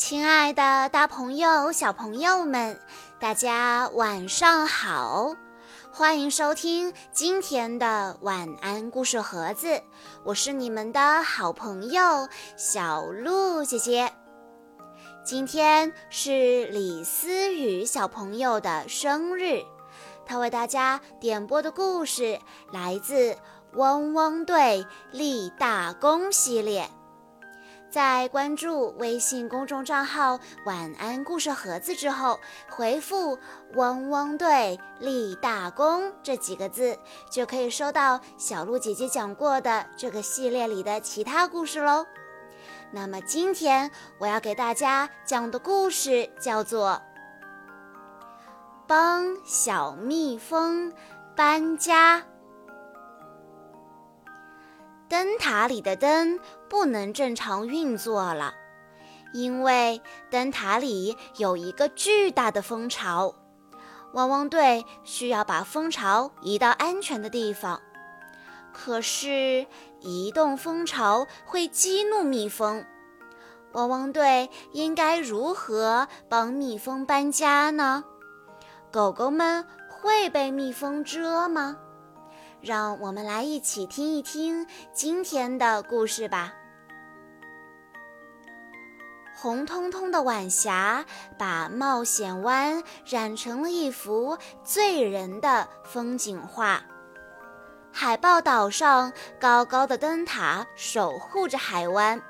亲爱的，大朋友、小朋友们，大家晚上好！欢迎收听今天的晚安故事盒子，我是你们的好朋友小鹿姐姐。今天是李思雨小朋友的生日，他为大家点播的故事来自《汪汪队立大功》系列。在关注微信公众账号“晚安故事盒子”之后，回复“汪汪队立大功”这几个字，就可以收到小鹿姐姐讲过的这个系列里的其他故事喽。那么今天我要给大家讲的故事叫做《帮小蜜蜂搬家》。灯塔里的灯不能正常运作了，因为灯塔里有一个巨大的蜂巢。汪汪队需要把蜂巢移到安全的地方，可是移动蜂巢会激怒蜜蜂。汪汪队应该如何帮蜜蜂搬家呢？狗狗们会被蜜蜂蛰吗？让我们来一起听一听今天的故事吧。红彤彤的晚霞把冒险湾染成了一幅醉人的风景画。海豹岛上高高的灯塔守护着海湾。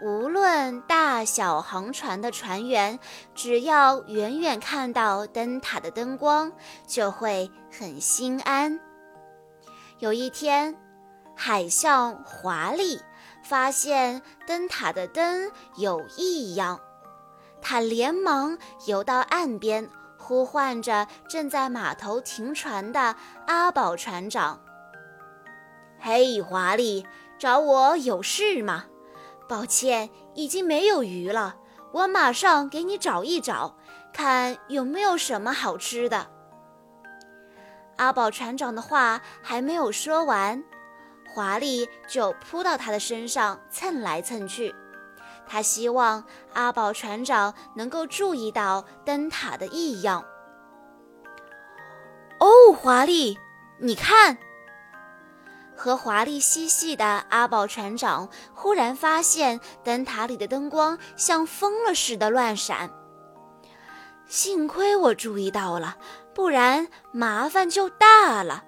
无论大小航船的船员，只要远远看到灯塔的灯光，就会很心安。有一天，海象华丽发现灯塔的灯有异样，他连忙游到岸边，呼唤着正在码头停船的阿宝船长：“嘿，华丽，找我有事吗？”抱歉，已经没有鱼了。我马上给你找一找，看有没有什么好吃的。阿宝船长的话还没有说完，华丽就扑到他的身上蹭来蹭去。他希望阿宝船长能够注意到灯塔的异样。哦，华丽，你看。和华丽嬉戏的阿宝船长忽然发现灯塔里的灯光像疯了似的乱闪。幸亏我注意到了，不然麻烦就大了。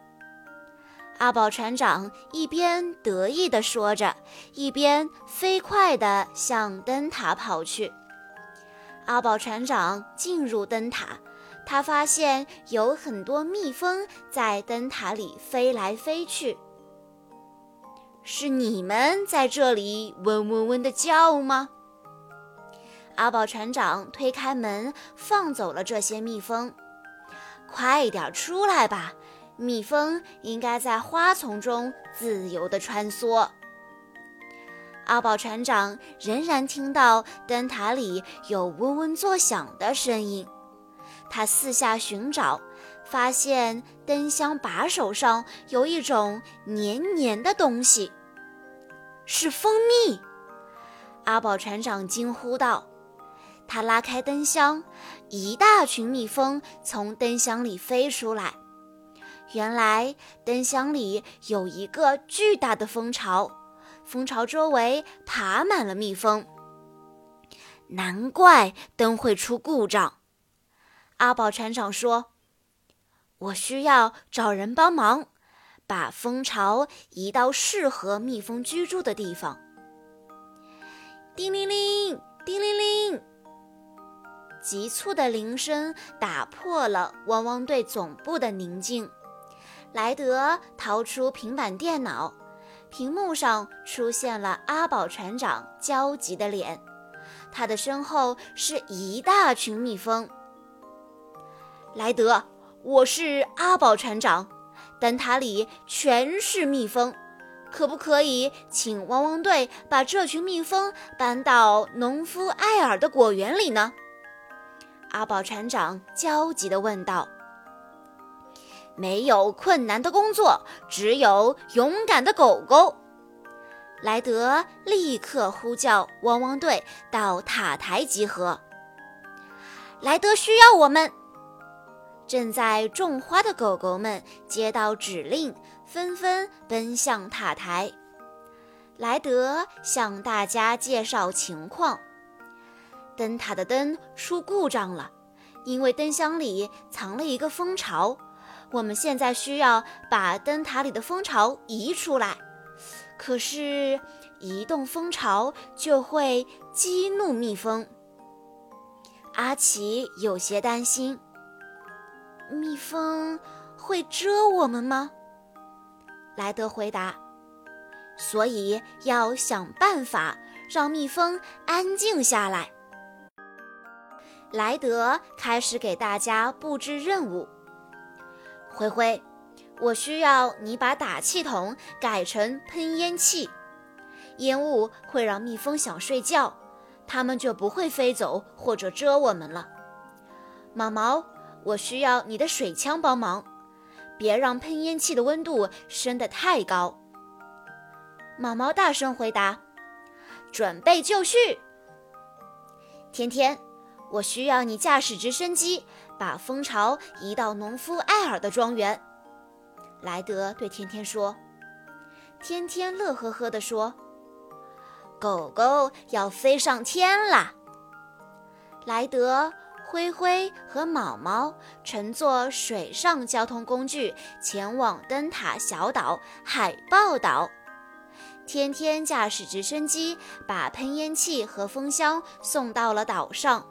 阿宝船长一边得意地说着，一边飞快地向灯塔跑去。阿宝船长进入灯塔，他发现有很多蜜蜂在灯塔里飞来飞去。是你们在这里嗡嗡嗡的叫吗？阿宝船长推开门，放走了这些蜜蜂。快点出来吧，蜜蜂应该在花丛中自由地穿梭。阿宝船长仍然听到灯塔里有嗡嗡作响的声音，他四下寻找。发现灯箱把手上有一种黏黏的东西，是蜂蜜。阿宝船长惊呼道：“他拉开灯箱，一大群蜜蜂从灯箱里飞出来。原来灯箱里有一个巨大的蜂巢，蜂巢周围爬满了蜜蜂。难怪灯会出故障。”阿宝船长说。我需要找人帮忙，把蜂巢移到适合蜜蜂居住的地方。叮铃铃，叮铃铃，急促的铃声打破了汪汪队总部的宁静。莱德掏出平板电脑，屏幕上出现了阿宝船长焦急的脸，他的身后是一大群蜜蜂。莱德。我是阿宝船长，灯塔里全是蜜蜂，可不可以请汪汪队把这群蜜蜂搬到农夫艾尔的果园里呢？阿宝船长焦急地问道。没有困难的工作，只有勇敢的狗狗。莱德立刻呼叫汪汪队到塔台集合。莱德需要我们。正在种花的狗狗们接到指令，纷纷奔向塔台。莱德向大家介绍情况：灯塔的灯出故障了，因为灯箱里藏了一个蜂巢。我们现在需要把灯塔里的蜂巢移出来，可是移动蜂巢就会激怒蜜蜂。阿奇有些担心。蜜蜂会蛰我们吗？莱德回答：“所以要想办法让蜜蜂安静下来。”莱德开始给大家布置任务。灰灰，我需要你把打气筒改成喷烟器，烟雾会让蜜蜂想睡觉，它们就不会飞走或者蛰我们了。毛毛。我需要你的水枪帮忙，别让喷烟器的温度升得太高。毛毛大声回答：“准备就绪。”天天，我需要你驾驶直升机把蜂巢移到农夫艾尔的庄园。莱德对天天说。天天乐呵呵地说：“狗狗要飞上天啦！”莱德。灰灰和毛毛乘坐水上交通工具前往灯塔小岛海豹岛。天天驾驶直升机把喷烟器和风箱送到了岛上。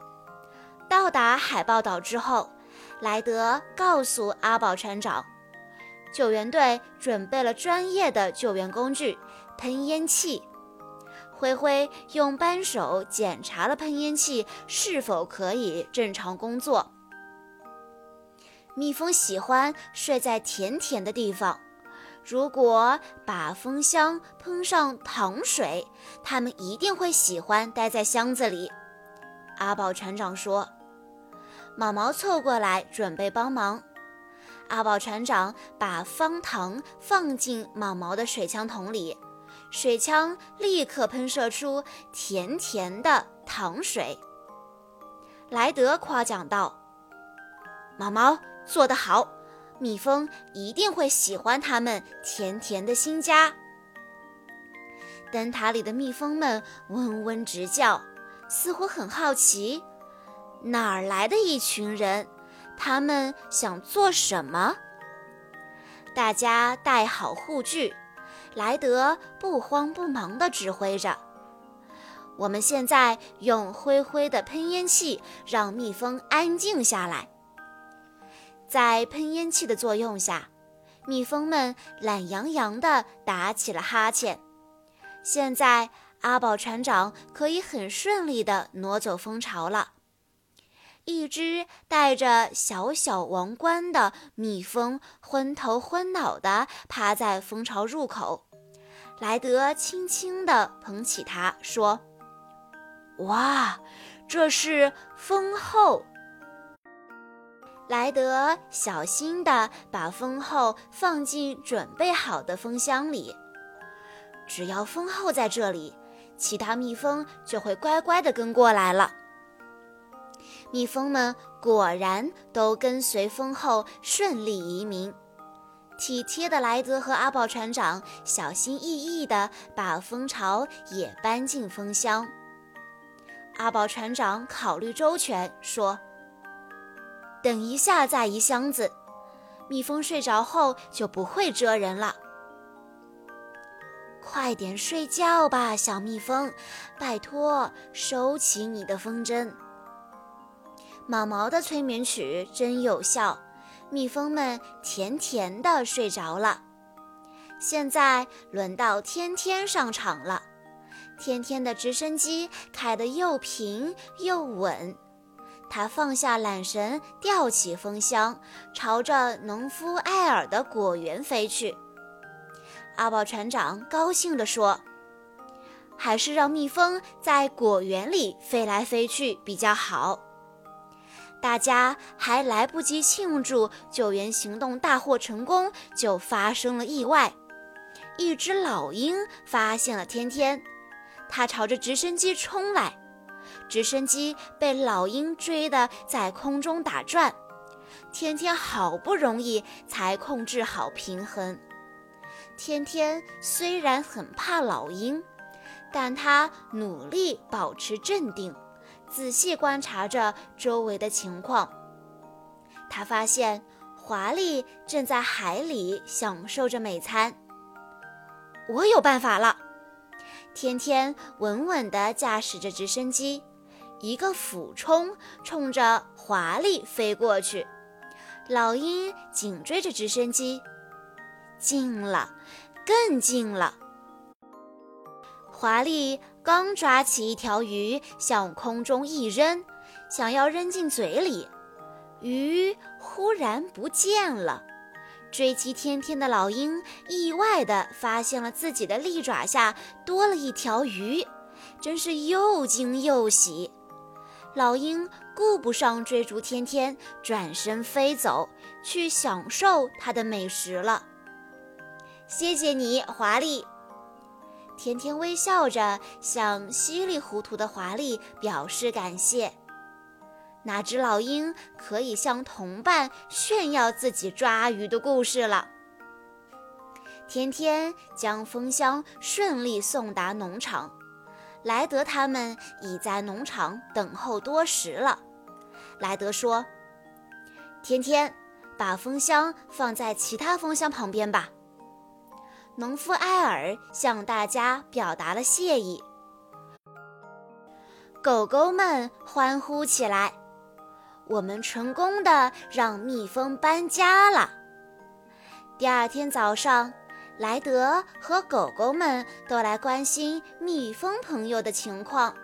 到达海豹岛之后，莱德告诉阿宝船长，救援队准备了专业的救援工具——喷烟器。灰灰用扳手检查了喷烟器是否可以正常工作。蜜蜂喜欢睡在甜甜的地方，如果把蜂箱喷上糖水，它们一定会喜欢待在箱子里。阿宝船长说：“毛毛凑过来准备帮忙。”阿宝船长把方糖放进毛毛的水枪桶里。水枪立刻喷射出甜甜的糖水。莱德夸奖道：“毛毛做得好，蜜蜂一定会喜欢它们甜甜的新家。”灯塔里的蜜蜂们嗡嗡直叫，似乎很好奇，哪儿来的一群人？他们想做什么？大家带好护具。莱德不慌不忙地指挥着。我们现在用灰灰的喷烟器让蜜蜂安静下来。在喷烟器的作用下，蜜蜂们懒洋洋地打起了哈欠。现在，阿宝船长可以很顺利地挪走蜂巢了。一只戴着小小王冠的蜜蜂昏头昏脑地趴在蜂巢入口。莱德轻轻地捧起它，说：“哇，这是蜂后。”莱德小心地把蜂后放进准备好的蜂箱里。只要蜂后在这里，其他蜜蜂就会乖乖地跟过来了。蜜蜂们果然都跟随蜂后顺利移民。体贴的莱德和阿宝船长小心翼翼地把蜂巢也搬进蜂箱。阿宝船长考虑周全，说：“等一下再移箱子，蜜蜂睡着后就不会蛰人了。快点睡觉吧，小蜜蜂，拜托，收起你的风筝。”毛毛的催眠曲真有效，蜜蜂们甜甜的睡着了。现在轮到天天上场了，天天的直升机开得又平又稳。他放下缆绳，吊起风箱，朝着农夫艾尔的果园飞去。阿宝船长高兴地说：“还是让蜜蜂在果园里飞来飞去比较好。”大家还来不及庆祝救援行动大获成功，就发生了意外。一只老鹰发现了天天，它朝着直升机冲来，直升机被老鹰追得在空中打转。天天好不容易才控制好平衡。天天虽然很怕老鹰，但他努力保持镇定，仔细观察着周围的情况。他发现华丽正在海里享受着美餐。我有办法了！天天稳稳地驾驶着直升机，一个俯冲，冲着华丽飞过去。老鹰紧追着直升机，近了，更近了。华丽刚抓起一条鱼，向空中一扔，想要扔进嘴里，鱼忽然不见了。追击天天的老鹰意外地发现了自己的利爪下多了一条鱼，真是又惊又喜。老鹰顾不上追逐天天，转身飞走，去享受它的美食了。谢谢你，华丽。天天微笑着向稀里糊涂的华丽表示感谢。那只老鹰可以向同伴炫耀自己抓鱼的故事了。天天将蜂箱顺利送达农场。莱德他们已在农场等候多时了。莱德说：“天天，把蜂箱放在其他蜂箱旁边吧。”农夫埃尔向大家表达了谢意。狗狗们欢呼起来：“我们成功的让蜜蜂搬家了！”第二天早上。莱德和狗狗们都来关心蜜蜂朋友的情况，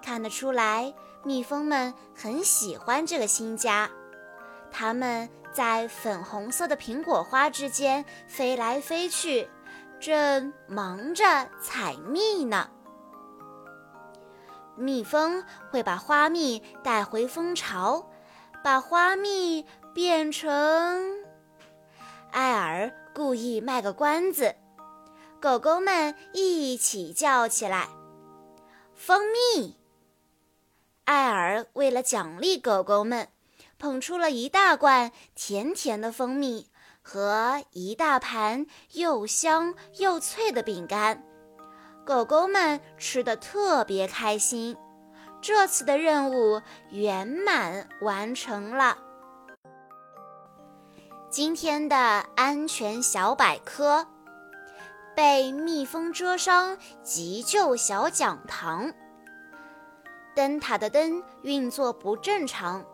看得出来，蜜蜂们很喜欢这个新家。它们在粉红色的苹果花之间飞来飞去，正忙着采蜜呢。蜜蜂会把花蜜带回蜂巢，把花蜜变成艾尔。故意卖个关子，狗狗们一起叫起来：“蜂蜜！”艾尔为了奖励狗狗们，捧出了一大罐甜甜的蜂蜜和一大盘又香又脆的饼干。狗狗们吃的特别开心，这次的任务圆满完成了。今天的安全小百科：被蜜蜂蛰伤急救小讲堂。灯塔的灯运作不正常，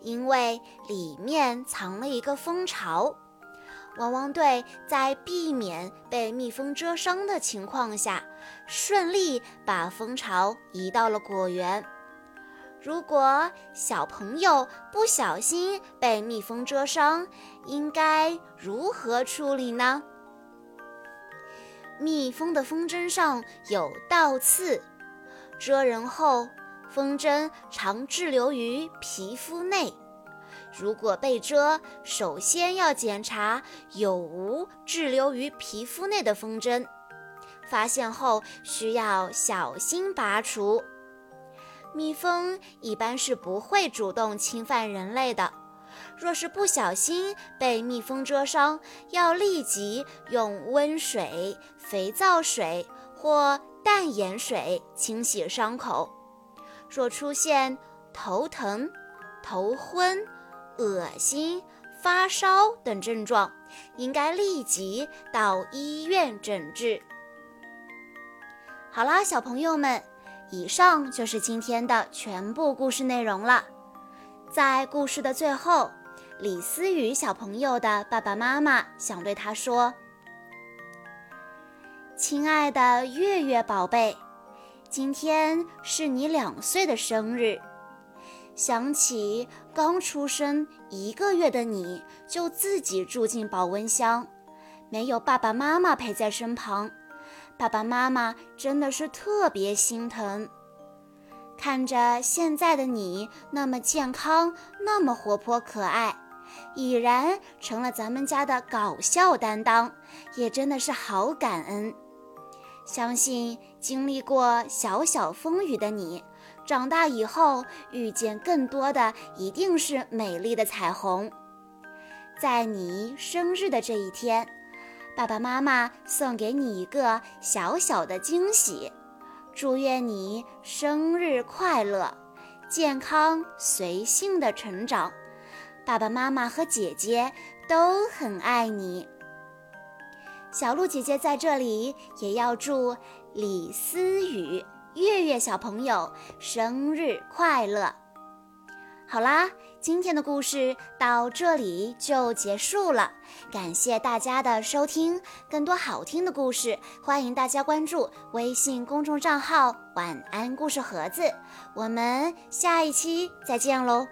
因为里面藏了一个蜂巢。汪汪队在避免被蜜蜂蛰伤的情况下，顺利把蜂巢移到了果园。如果小朋友不小心被蜜蜂蛰伤，应该如何处理呢？蜜蜂的蜂针上有倒刺，蛰人后，蜂针常滞留于皮肤内。如果被蛰，首先要检查有无滞留于皮肤内的蜂针，发现后需要小心拔除。蜜蜂一般是不会主动侵犯人类的。若是不小心被蜜蜂蛰伤，要立即用温水、肥皂水或淡盐水清洗伤口。若出现头疼、头昏、恶心、发烧等症状，应该立即到医院诊治。好啦，小朋友们。以上就是今天的全部故事内容了。在故事的最后，李思雨小朋友的爸爸妈妈想对他说：“亲爱的月月宝贝，今天是你两岁的生日。想起刚出生一个月的你，就自己住进保温箱，没有爸爸妈妈陪在身旁。”爸爸妈妈真的是特别心疼，看着现在的你那么健康，那么活泼可爱，已然成了咱们家的搞笑担当，也真的是好感恩。相信经历过小小风雨的你，长大以后遇见更多的一定是美丽的彩虹。在你生日的这一天，爸爸妈妈送给你一个小小的惊喜，祝愿你生日快乐，健康随性的成长。爸爸妈妈和姐姐都很爱你。小鹿姐姐在这里也要祝李思雨、月月小朋友生日快乐。好啦，今天的故事到这里就结束了，感谢大家的收听。更多好听的故事，欢迎大家关注微信公众账号“晚安故事盒子”。我们下一期再见喽！